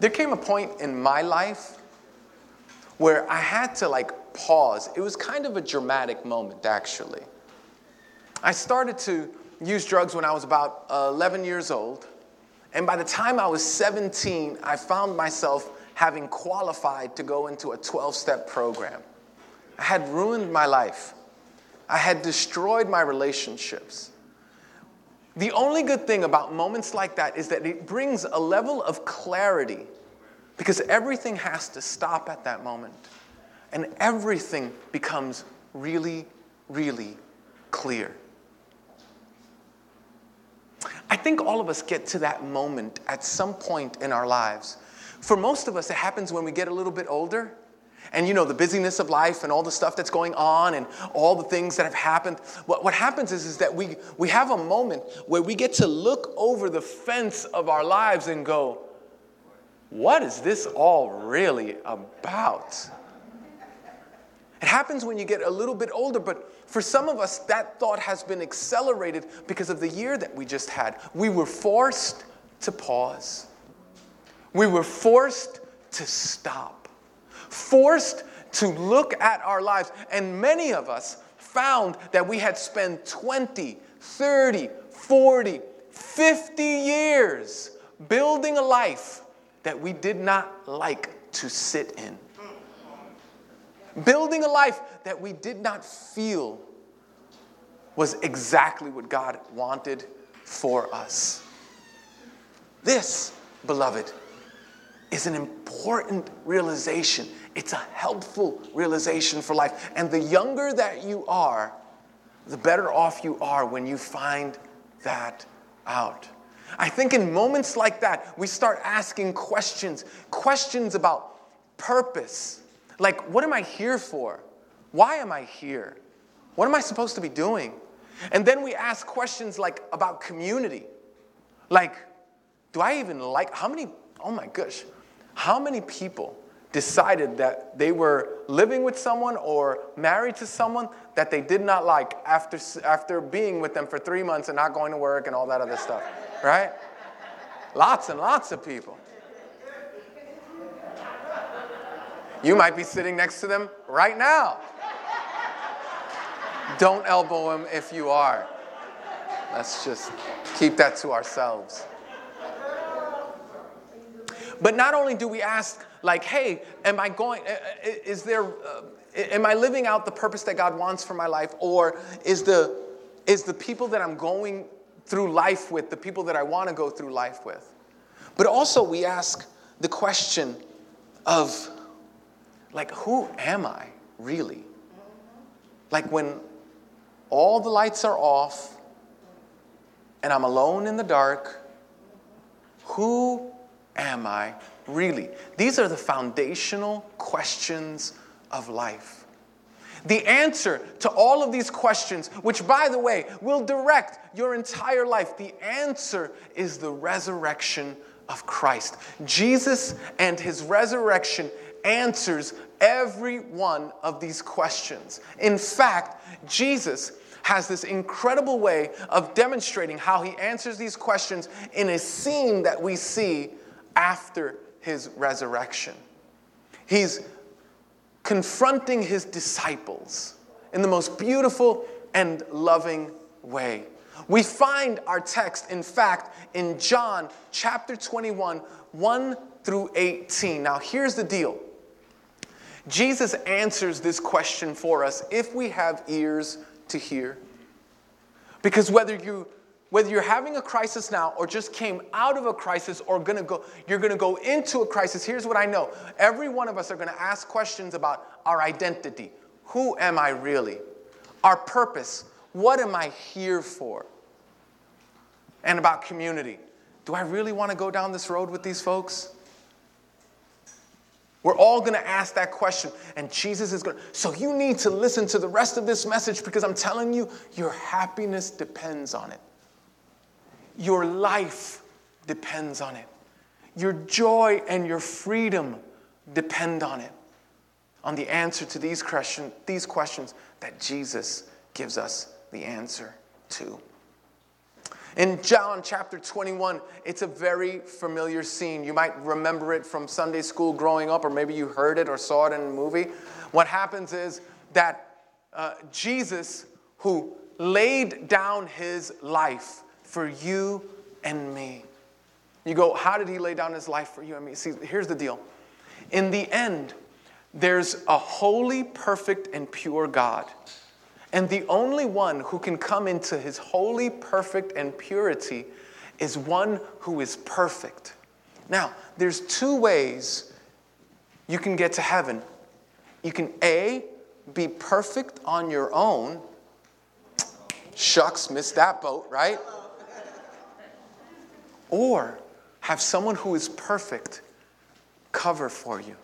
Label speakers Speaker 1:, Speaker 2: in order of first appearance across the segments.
Speaker 1: There came a point in my life where I had to like pause. It was kind of a dramatic moment, actually. I started to use drugs when I was about uh, 11 years old. And by the time I was 17, I found myself having qualified to go into a 12 step program. I had ruined my life, I had destroyed my relationships. The only good thing about moments like that is that it brings a level of clarity because everything has to stop at that moment and everything becomes really, really clear. I think all of us get to that moment at some point in our lives. For most of us, it happens when we get a little bit older. And you know, the busyness of life and all the stuff that's going on and all the things that have happened. What, what happens is, is that we, we have a moment where we get to look over the fence of our lives and go, what is this all really about? It happens when you get a little bit older, but for some of us, that thought has been accelerated because of the year that we just had. We were forced to pause, we were forced to stop, forced to look at our lives. And many of us found that we had spent 20, 30, 40, 50 years building a life that we did not like to sit in building a life that we did not feel was exactly what God wanted for us. This, beloved, is an important realization. It's a helpful realization for life. And the younger that you are, the better off you are when you find that out. I think in moments like that, we start asking questions questions about purpose like, what am I here for? Why am I here? What am I supposed to be doing? And then we ask questions like about community. Like, do I even like, how many, oh my gosh, how many people decided that they were living with someone or married to someone that they did not like after, after being with them for three months and not going to work and all that other stuff, right? Lots and lots of people. You might be sitting next to them right now. Don't elbow them if you are. Let's just keep that to ourselves. But not only do we ask, like, hey, am I going, is there, uh, am I living out the purpose that God wants for my life? Or is the, is the people that I'm going through life with the people that I want to go through life with? But also we ask the question of, like, who am I really? Like, when all the lights are off and I'm alone in the dark, who am I really? These are the foundational questions of life. The answer to all of these questions, which by the way will direct your entire life, the answer is the resurrection of Christ. Jesus and his resurrection answers every one of these questions. In fact, Jesus has this incredible way of demonstrating how he answers these questions in a scene that we see after his resurrection. He's confronting his disciples in the most beautiful and loving way. We find our text, in fact, in John chapter 21, 1 through 18. Now, here's the deal Jesus answers this question for us if we have ears to hear. Because whether you whether you're having a crisis now or just came out of a crisis or gonna go, you're gonna go into a crisis, here's what I know. Every one of us are gonna ask questions about our identity. Who am I really? Our purpose. What am I here for? And about community. Do I really wanna go down this road with these folks? We're all going to ask that question, and Jesus is going to. So you need to listen to the rest of this message because I'm telling you, your happiness depends on it. Your life depends on it. Your joy and your freedom depend on it, on the answer to these, question, these questions that Jesus gives us the answer to. In John chapter 21, it's a very familiar scene. You might remember it from Sunday school growing up, or maybe you heard it or saw it in a movie. What happens is that uh, Jesus, who laid down his life for you and me. You go, how did he lay down his life for you and me? See, here's the deal. In the end, there's a holy, perfect, and pure God and the only one who can come into his holy, perfect, and purity is one who is perfect. Now, there's two ways you can get to heaven. You can A, be perfect on your own. Shucks, missed that boat, right? Or have someone who is perfect cover for you.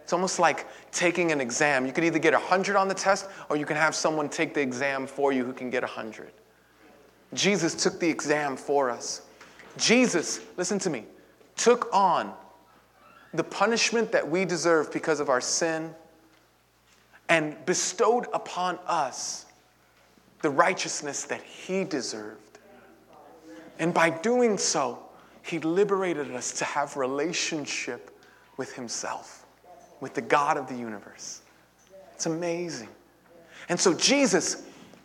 Speaker 1: It's almost like taking an exam. You could either get 100 on the test or you can have someone take the exam for you who can get 100. Jesus took the exam for us. Jesus, listen to me, took on the punishment that we deserve because of our sin and bestowed upon us the righteousness that he deserved. And by doing so, he liberated us to have relationship with himself with the God of the universe. It's amazing. And so Jesus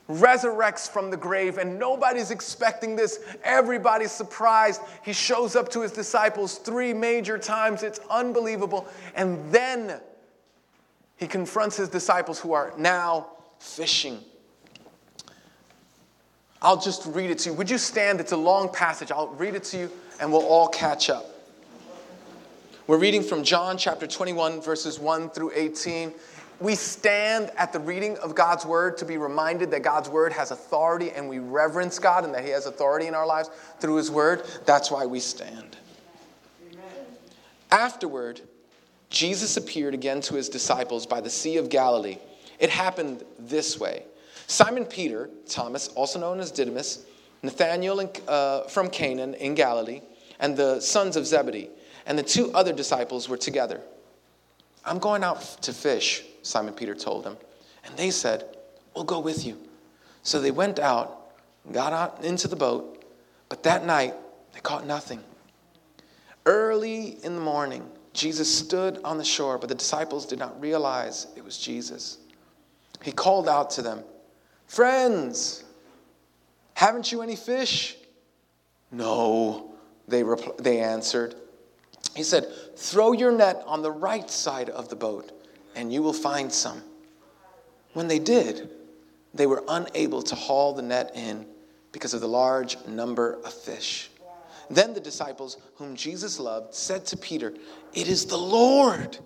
Speaker 1: resurrects from the grave, and nobody's expecting this. Everybody's surprised. He shows up to his disciples three major times. It's unbelievable. And then he confronts his disciples who are now fishing. I'll just read it to you. Would you stand? It's a long passage. I'll read it to you, and we'll all catch up. We're reading from John chapter 21, verses 1 through 18. We stand at the reading of God's word to be reminded that God's word has authority and we reverence God and that He has authority in our lives through His word. That's why we stand. Amen. Afterward, Jesus appeared again to His disciples by the Sea of Galilee. It happened this way Simon Peter, Thomas, also known as Didymus, Nathanael uh, from Canaan in Galilee, and the sons of Zebedee and the two other disciples were together. I'm going out to fish, Simon Peter told them. And they said, We'll go with you. So they went out, got out into the boat, but that night they caught nothing. Early in the morning, Jesus stood on the shore, but the disciples did not realize it was Jesus. He called out to them, Friends, haven't you any fish? No, they, repl- they answered. He said, Throw your net on the right side of the boat, and you will find some. When they did, they were unable to haul the net in because of the large number of fish. Then the disciples, whom Jesus loved, said to Peter, It is the Lord.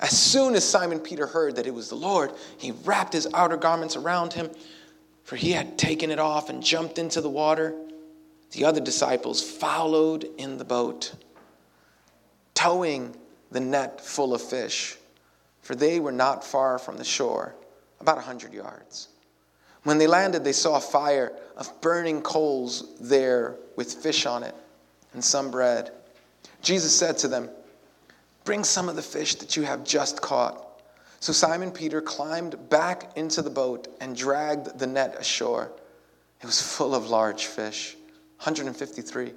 Speaker 1: As soon as Simon Peter heard that it was the Lord, he wrapped his outer garments around him, for he had taken it off and jumped into the water. The other disciples followed in the boat towing the net full of fish, for they were not far from the shore, about a hundred yards. When they landed, they saw a fire of burning coals there with fish on it and some bread. Jesus said to them, Bring some of the fish that you have just caught. So Simon Peter climbed back into the boat and dragged the net ashore. It was full of large fish, 153.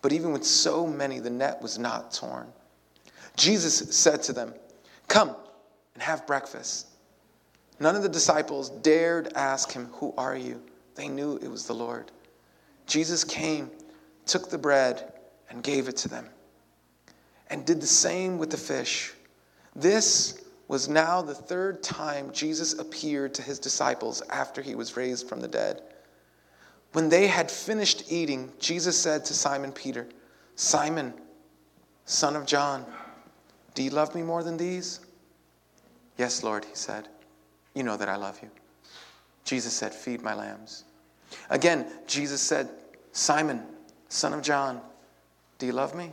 Speaker 1: But even with so many, the net was not torn. Jesus said to them, Come and have breakfast. None of the disciples dared ask him, Who are you? They knew it was the Lord. Jesus came, took the bread, and gave it to them, and did the same with the fish. This was now the third time Jesus appeared to his disciples after he was raised from the dead. When they had finished eating, Jesus said to Simon Peter, Simon, son of John, do you love me more than these? Yes, Lord, he said. You know that I love you. Jesus said, Feed my lambs. Again, Jesus said, Simon, son of John, do you love me?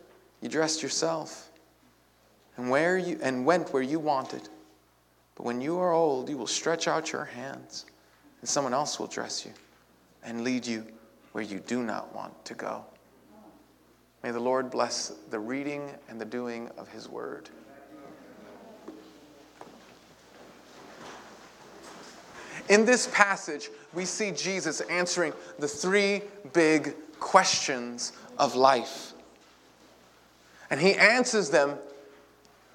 Speaker 1: you dressed yourself and, where you, and went where you wanted. But when you are old, you will stretch out your hands, and someone else will dress you and lead you where you do not want to go. May the Lord bless the reading and the doing of his word. In this passage, we see Jesus answering the three big questions of life. And he answers them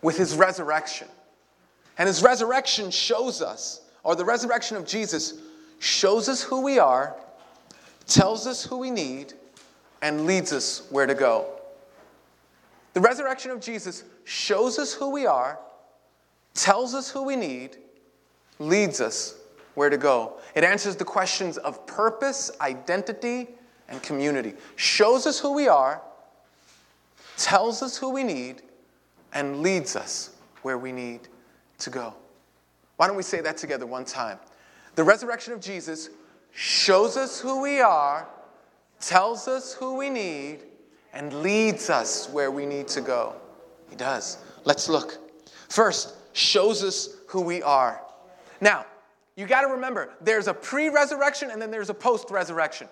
Speaker 1: with his resurrection. And his resurrection shows us, or the resurrection of Jesus shows us who we are, tells us who we need, and leads us where to go. The resurrection of Jesus shows us who we are, tells us who we need, leads us where to go. It answers the questions of purpose, identity, and community. Shows us who we are, tells us who we need, and leads us where we need to go. Why don't we say that together one time? The resurrection of Jesus shows us who we are, tells us who we need, and leads us where we need to go. He does. Let's look. First, shows us who we are. Now, you got to remember, there's a pre resurrection and then there's a post resurrection.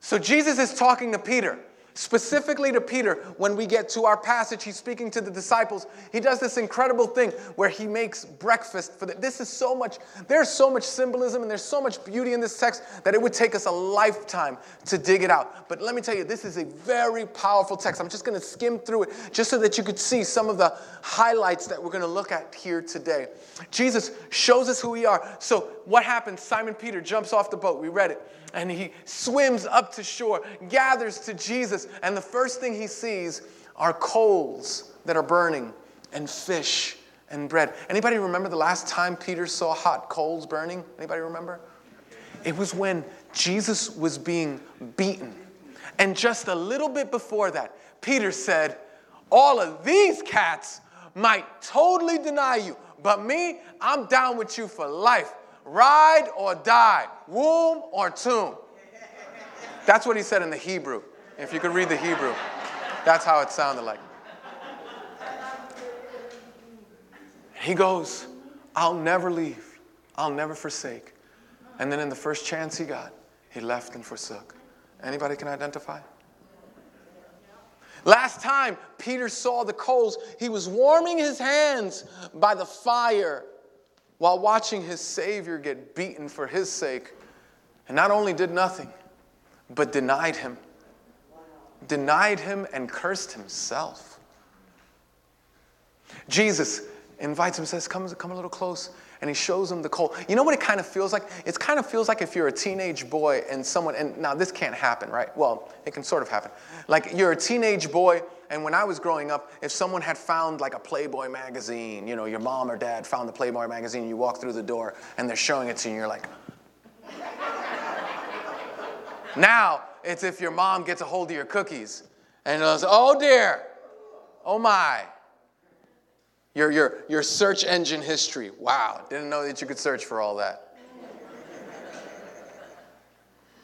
Speaker 1: So Jesus is talking to Peter. Specifically to Peter, when we get to our passage, he's speaking to the disciples. He does this incredible thing where he makes breakfast for them. This is so much, there's so much symbolism and there's so much beauty in this text that it would take us a lifetime to dig it out. But let me tell you, this is a very powerful text. I'm just going to skim through it just so that you could see some of the highlights that we're going to look at here today. Jesus shows us who we are. So, what happens? Simon Peter jumps off the boat. We read it and he swims up to shore, gathers to Jesus, and the first thing he sees are coals that are burning and fish and bread. Anybody remember the last time Peter saw hot coals burning? Anybody remember? It was when Jesus was being beaten. And just a little bit before that, Peter said, All of these cats might totally deny you, but me, I'm down with you for life ride or die, womb or tomb. That's what he said in the Hebrew. If you could read the Hebrew, that's how it sounded like. He goes, I'll never leave, I'll never forsake. And then in the first chance he got, he left and forsook. Anybody can identify? Last time Peter saw the coals, he was warming his hands by the fire while watching his Savior get beaten for his sake, and not only did nothing, but denied him. Denied him and cursed himself. Jesus invites him, says, Come, come a little close. And he shows him the coal. You know what it kind of feels like? It kind of feels like if you're a teenage boy and someone, and now this can't happen, right? Well, it can sort of happen. Like you're a teenage boy and when I was growing up, if someone had found like a Playboy magazine, you know, your mom or dad found the Playboy magazine, you walk through the door and they're showing it to you, and you're like, now it's if your mom gets a hold of your cookies and goes, oh dear, oh my. Your, your, your search engine history. Wow, didn't know that you could search for all that.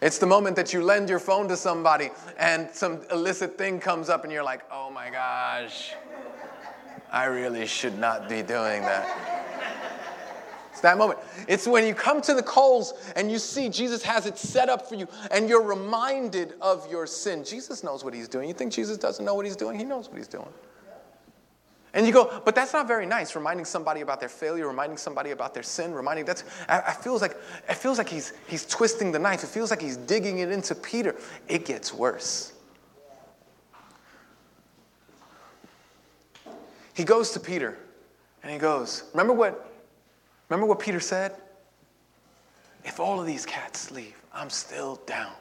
Speaker 1: It's the moment that you lend your phone to somebody and some illicit thing comes up and you're like, oh my gosh, I really should not be doing that. It's that moment. It's when you come to the coals and you see Jesus has it set up for you and you're reminded of your sin. Jesus knows what he's doing. You think Jesus doesn't know what he's doing? He knows what he's doing. And you go, but that's not very nice, reminding somebody about their failure, reminding somebody about their sin, reminding that's I, feels like it feels like he's he's twisting the knife. It feels like he's digging it into Peter. It gets worse. He goes to Peter and he goes, remember what remember what Peter said? If all of these cats leave, I'm still down.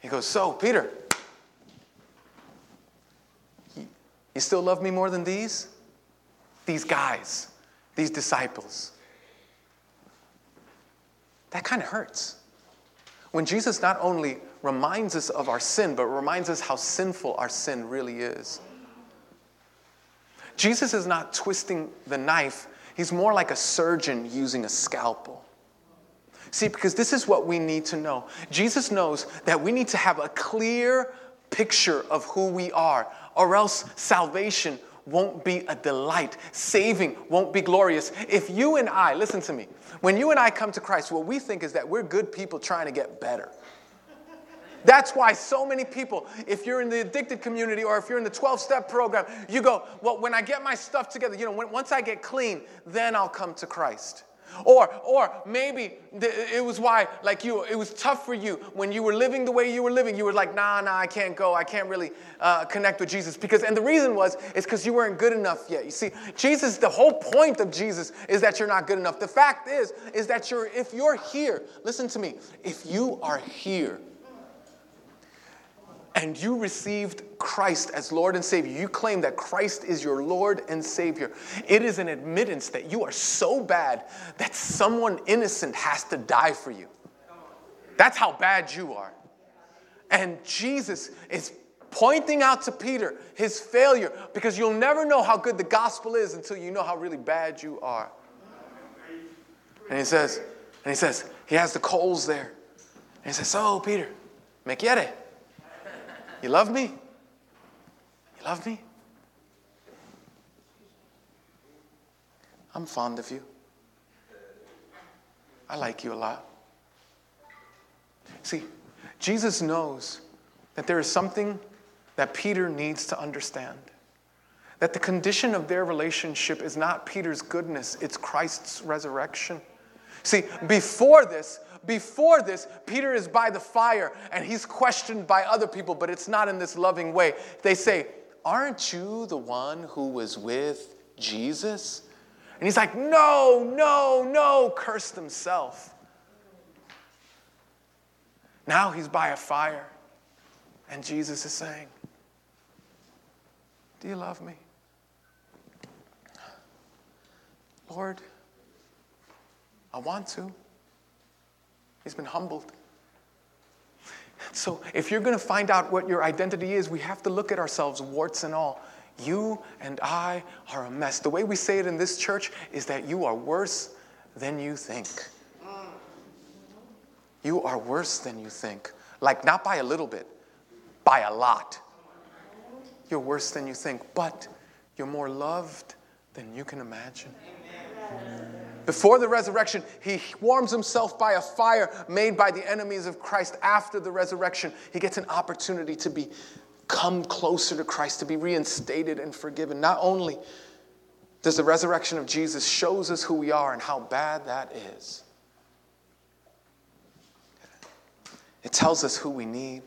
Speaker 1: He goes, So, Peter, You still love me more than these? These guys, these disciples. That kind of hurts. When Jesus not only reminds us of our sin, but reminds us how sinful our sin really is. Jesus is not twisting the knife, he's more like a surgeon using a scalpel. See, because this is what we need to know. Jesus knows that we need to have a clear picture of who we are, or else salvation won't be a delight. Saving won't be glorious. If you and I, listen to me, when you and I come to Christ, what we think is that we're good people trying to get better. That's why so many people, if you're in the addicted community or if you're in the 12 step program, you go, Well, when I get my stuff together, you know, when, once I get clean, then I'll come to Christ. Or, or maybe it was why, like you, it was tough for you when you were living the way you were living. You were like, nah, nah, I can't go. I can't really uh, connect with Jesus because, and the reason was, is because you weren't good enough yet. You see, Jesus, the whole point of Jesus is that you're not good enough. The fact is, is that you're, if you're here, listen to me, if you are here and you received Christ as Lord and Savior, you claim that Christ is your Lord and Savior, it is an admittance that you are so bad that someone innocent has to die for you. That's how bad you are. And Jesus is pointing out to Peter his failure because you'll never know how good the gospel is until you know how really bad you are. And he says, and he says, he has the coals there. And he says, So, Peter, me quiere? You love me? You love me? I'm fond of you. I like you a lot. See, Jesus knows that there is something that Peter needs to understand. That the condition of their relationship is not Peter's goodness, it's Christ's resurrection. See, before this, before this, Peter is by the fire and he's questioned by other people, but it's not in this loving way. They say, Aren't you the one who was with Jesus? And he's like, No, no, no, cursed himself. Now he's by a fire, and Jesus is saying, Do you love me? Lord, I want to. He's been humbled. So, if you're going to find out what your identity is, we have to look at ourselves, warts and all. You and I are a mess. The way we say it in this church is that you are worse than you think. You are worse than you think. Like, not by a little bit, by a lot. You're worse than you think, but you're more loved than you can imagine. Amen. Before the resurrection, he warms himself by a fire made by the enemies of Christ. After the resurrection, he gets an opportunity to be come closer to Christ, to be reinstated and forgiven. Not only does the resurrection of Jesus shows us who we are and how bad that is, it tells us who we need.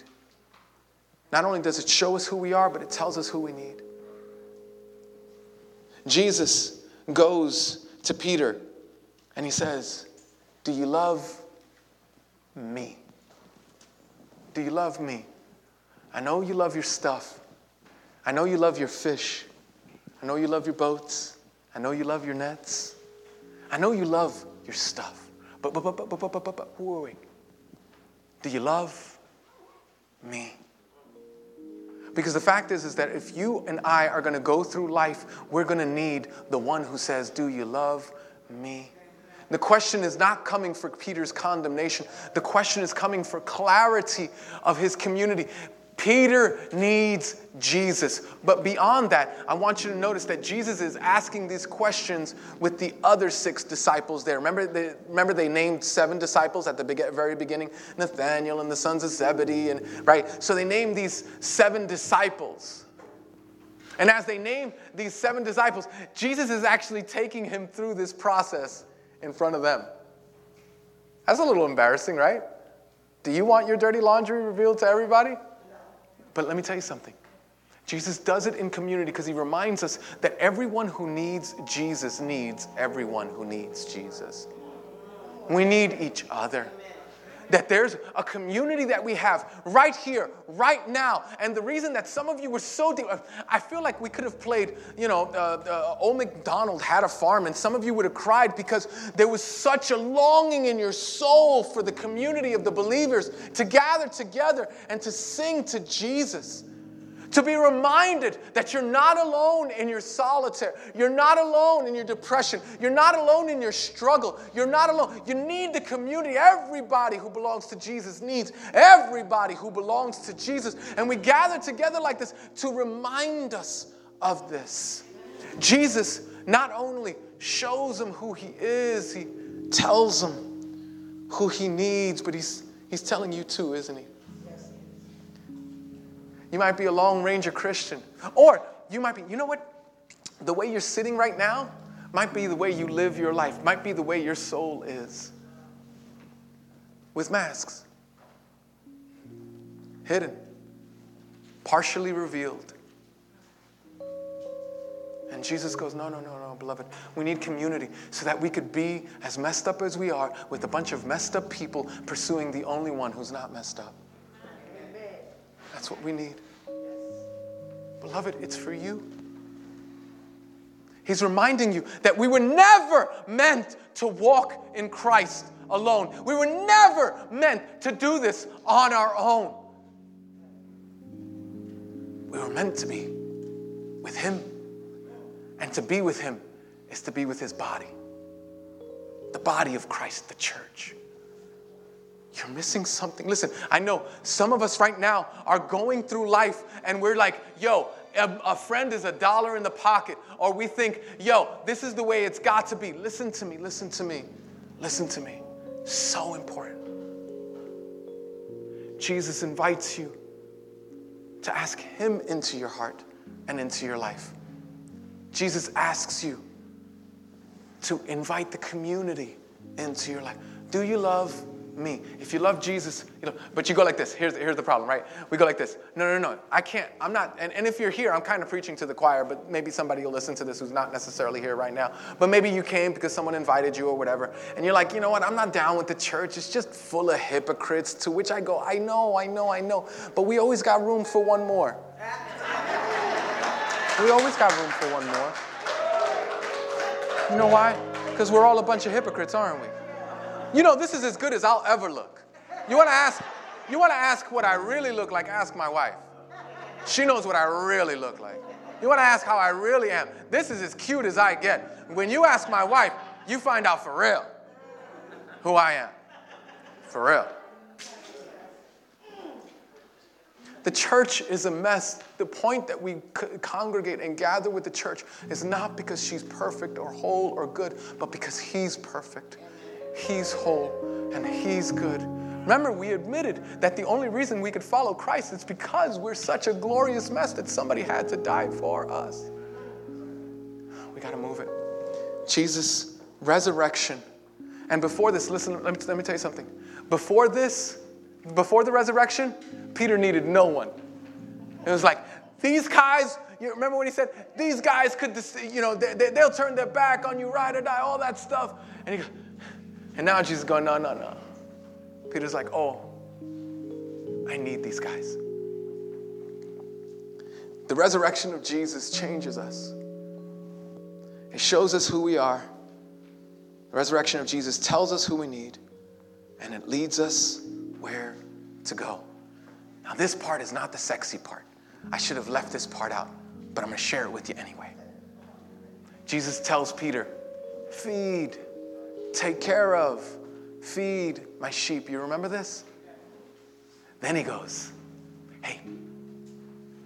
Speaker 1: Not only does it show us who we are, but it tells us who we need. Jesus goes to Peter and he says, Do you love me? Do you love me? I know you love your stuff. I know you love your fish. I know you love your boats. I know you love your nets. I know you love your stuff. But, but, but, but, but, but, but, but who are we? Do you love me? Because the fact is, is that if you and I are going to go through life, we're going to need the one who says, Do you love me? The question is not coming for Peter's condemnation. The question is coming for clarity of his community. Peter needs Jesus. But beyond that, I want you to notice that Jesus is asking these questions with the other six disciples there. Remember they, remember they named seven disciples at the very beginning? Nathaniel and the sons of Zebedee, and right? So they named these seven disciples. And as they name these seven disciples, Jesus is actually taking him through this process in front of them. That's a little embarrassing, right? Do you want your dirty laundry revealed to everybody? But let me tell you something. Jesus does it in community because he reminds us that everyone who needs Jesus needs everyone who needs Jesus. We need each other that there's a community that we have right here, right now. And the reason that some of you were so deep, I feel like we could have played, you know, uh, uh, Old MacDonald had a farm, and some of you would have cried because there was such a longing in your soul for the community of the believers to gather together and to sing to Jesus To be reminded that you're not alone in your solitaire. You're not alone in your depression. You're not alone in your struggle. You're not alone. You need the community. Everybody who belongs to Jesus needs everybody who belongs to Jesus. And we gather together like this to remind us of this. Jesus not only shows them who he is, he tells them who he needs, but he's, he's telling you too, isn't he? You might be a Lone Ranger Christian. Or you might be, you know what? The way you're sitting right now might be the way you live your life, might be the way your soul is. With masks, hidden, partially revealed. And Jesus goes, No, no, no, no, beloved. We need community so that we could be as messed up as we are with a bunch of messed up people pursuing the only one who's not messed up. That's what we need. Beloved, it's for you. He's reminding you that we were never meant to walk in Christ alone. We were never meant to do this on our own. We were meant to be with Him. And to be with Him is to be with His body, the body of Christ, the church. You're missing something. Listen, I know some of us right now are going through life and we're like, yo, a, a, friend is a dollar in the pocket. Or we think, yo, this is the way it's got to be. Listen to me, listen to me, listen to me. So important. Jesus invites you to ask Him into your heart and into your life. Jesus asks you to invite the community into your life. Do you love me. If you love Jesus, you know, but you go like this. Here's, here's the problem, right? We go like this. No, no, no. I can't. I'm not. And, and if you're here, I'm kind of preaching to the choir, but maybe somebody will listen to this who's not necessarily here right now. But maybe you came because someone invited you or whatever. And you're like, you know what? I'm not down with the church. It's just full of hypocrites. To which I go, I know, I know, I know. But we always got room for one more. We always got room for one more. You know why? Because we're all a bunch of hypocrites, aren't we? You know, this is as good as I'll ever look. You want to ask, you want to ask what I really look like? Ask my wife. She knows what I really look like. You want to ask how I really am? This is as cute as I get. When you ask my wife, you find out for real who I am. For real. The church is a mess. The point that we congregate and gather with the church is not because she's perfect or whole or good, but because he's perfect. He's whole and He's good. Remember, we admitted that the only reason we could follow Christ is because we're such a glorious mess that somebody had to die for us. We got to move it. Jesus' resurrection. And before this, listen, let me, let me tell you something. Before this, before the resurrection, Peter needed no one. It was like, these guys, you remember when he said, these guys could, you know, they, will turn their back on you, ride or die, all that stuff. And he goes, and now Jesus going, no, no, no. Peter's like, oh, I need these guys. The resurrection of Jesus changes us. It shows us who we are. The resurrection of Jesus tells us who we need, and it leads us where to go. Now, this part is not the sexy part. I should have left this part out, but I'm going to share it with you anyway. Jesus tells Peter, Feed take care of, feed my sheep. You remember this? Then he goes, Hey,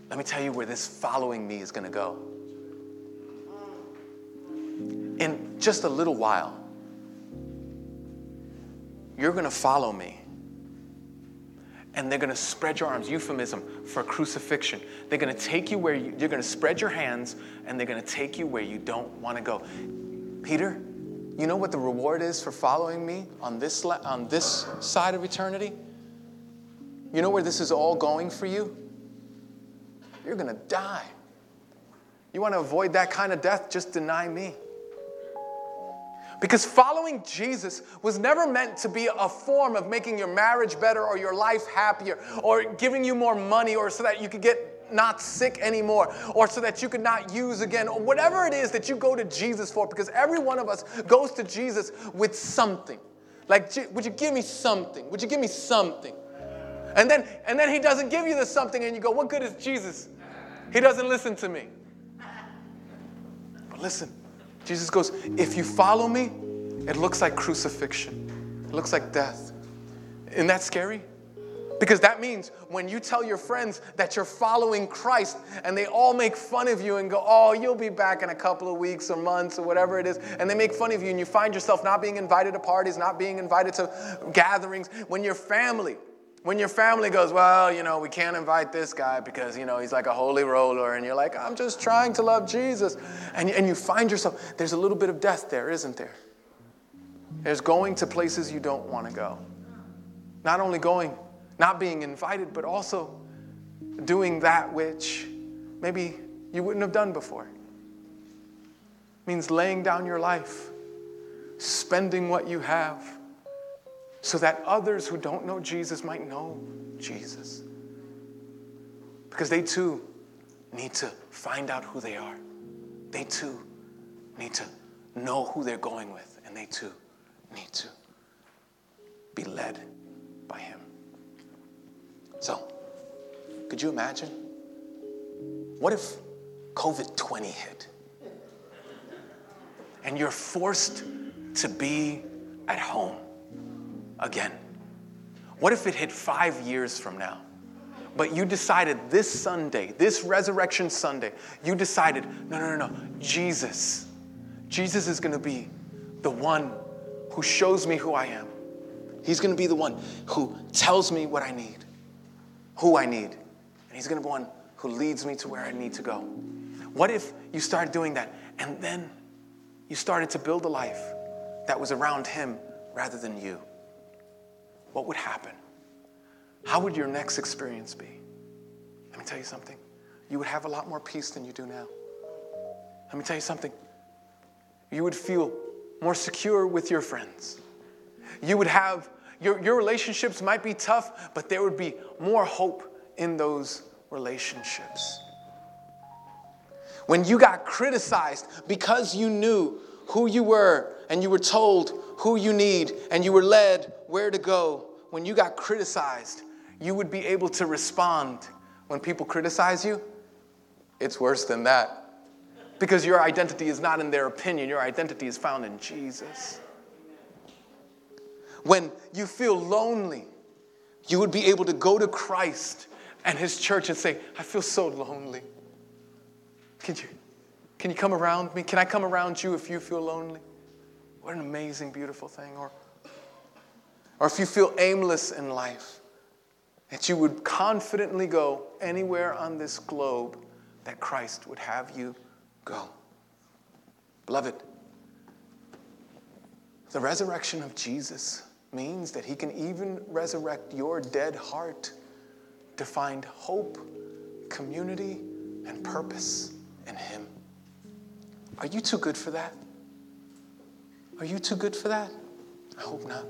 Speaker 1: let me tell you where this following me is going to go. In just a little while, you're going to follow me. And they're going to spread your arms, euphemism for crucifixion. They're going to take you where you, you're going to spread your hands and they're going to take you where you don't want to go. Peter, you know what the reward is for following me on this, on this side of eternity? You know where this is all going for you? You're going to die. You want to avoid that kind of death? Just deny me. Because following Jesus was never meant to be a form of making your marriage better or your life happier or giving you more money or so that you could get not sick anymore, or so that you could not use again, or whatever it is that you go to Jesus for, because every one of us goes to Jesus with something. Like, would you give me something? Would you give me something? And then, and then he doesn't give you the something, and you go, What good is Jesus He doesn't listen to me. But listen, Jesus goes, if you follow me, it looks like crucifixion, it looks like death. Isn't that scary? Because that means when you tell your friends that you're following Christ and they all make fun of you and go, oh, you'll be back in a couple of weeks or months or whatever it is, and they make fun of you and you find yourself not being invited to parties, not being invited to gatherings, when your family, when your family goes, well, you know, we can't invite this guy because, you know, he's like a holy roller, and you're like, I'm just trying to love Jesus. And, and you find yourself, there's a little bit of death there, isn't there? There's going to places you don't want to go. Not only going, not being invited, but also doing that which maybe you wouldn't have done before. It means laying down your life, spending what you have so that others who don't know Jesus might know Jesus. Because they too need to find out who they are. They too need to know who they're going with, and they too need to be led by Him. So, could you imagine? What if COVID 20 hit? And you're forced to be at home again? What if it hit five years from now? But you decided this Sunday, this Resurrection Sunday, you decided, no, no, no, no, Jesus. Jesus is to be the one who shows me who I am. He's to be the one who tells me what I need, who I need. And He's going to be one who leads me to where I need to go. What if you started doing that and then you started to build a life that was around Him rather than you? what would happen? How would your next experience be? Let me tell you something. You would have a lot more peace than you do now. Let me tell you something. You would feel more secure with your friends. You would have, your, your relationships might be tough, but there would be more hope in those relationships. When you got criticized because you knew who you were and you were told who you need and you were led where to go, when you got criticized, you would be able to respond. When people criticize you, it's worse than that. Because your identity is not in their opinion, your identity is found in Jesus. When you feel lonely, you would be able to go to Christ and his church and say, I feel so lonely. Can you, can you come around me? Can I come around you if you feel lonely? What an amazing, beautiful thing. Or or if you feel aimless in life, that you would confidently go anywhere on this globe that Christ would have you go. Beloved, the resurrection of Jesus means that he can even resurrect your dead heart to find hope, community, and purpose in him. Are you too good for that? Are you too good for that? I hope not.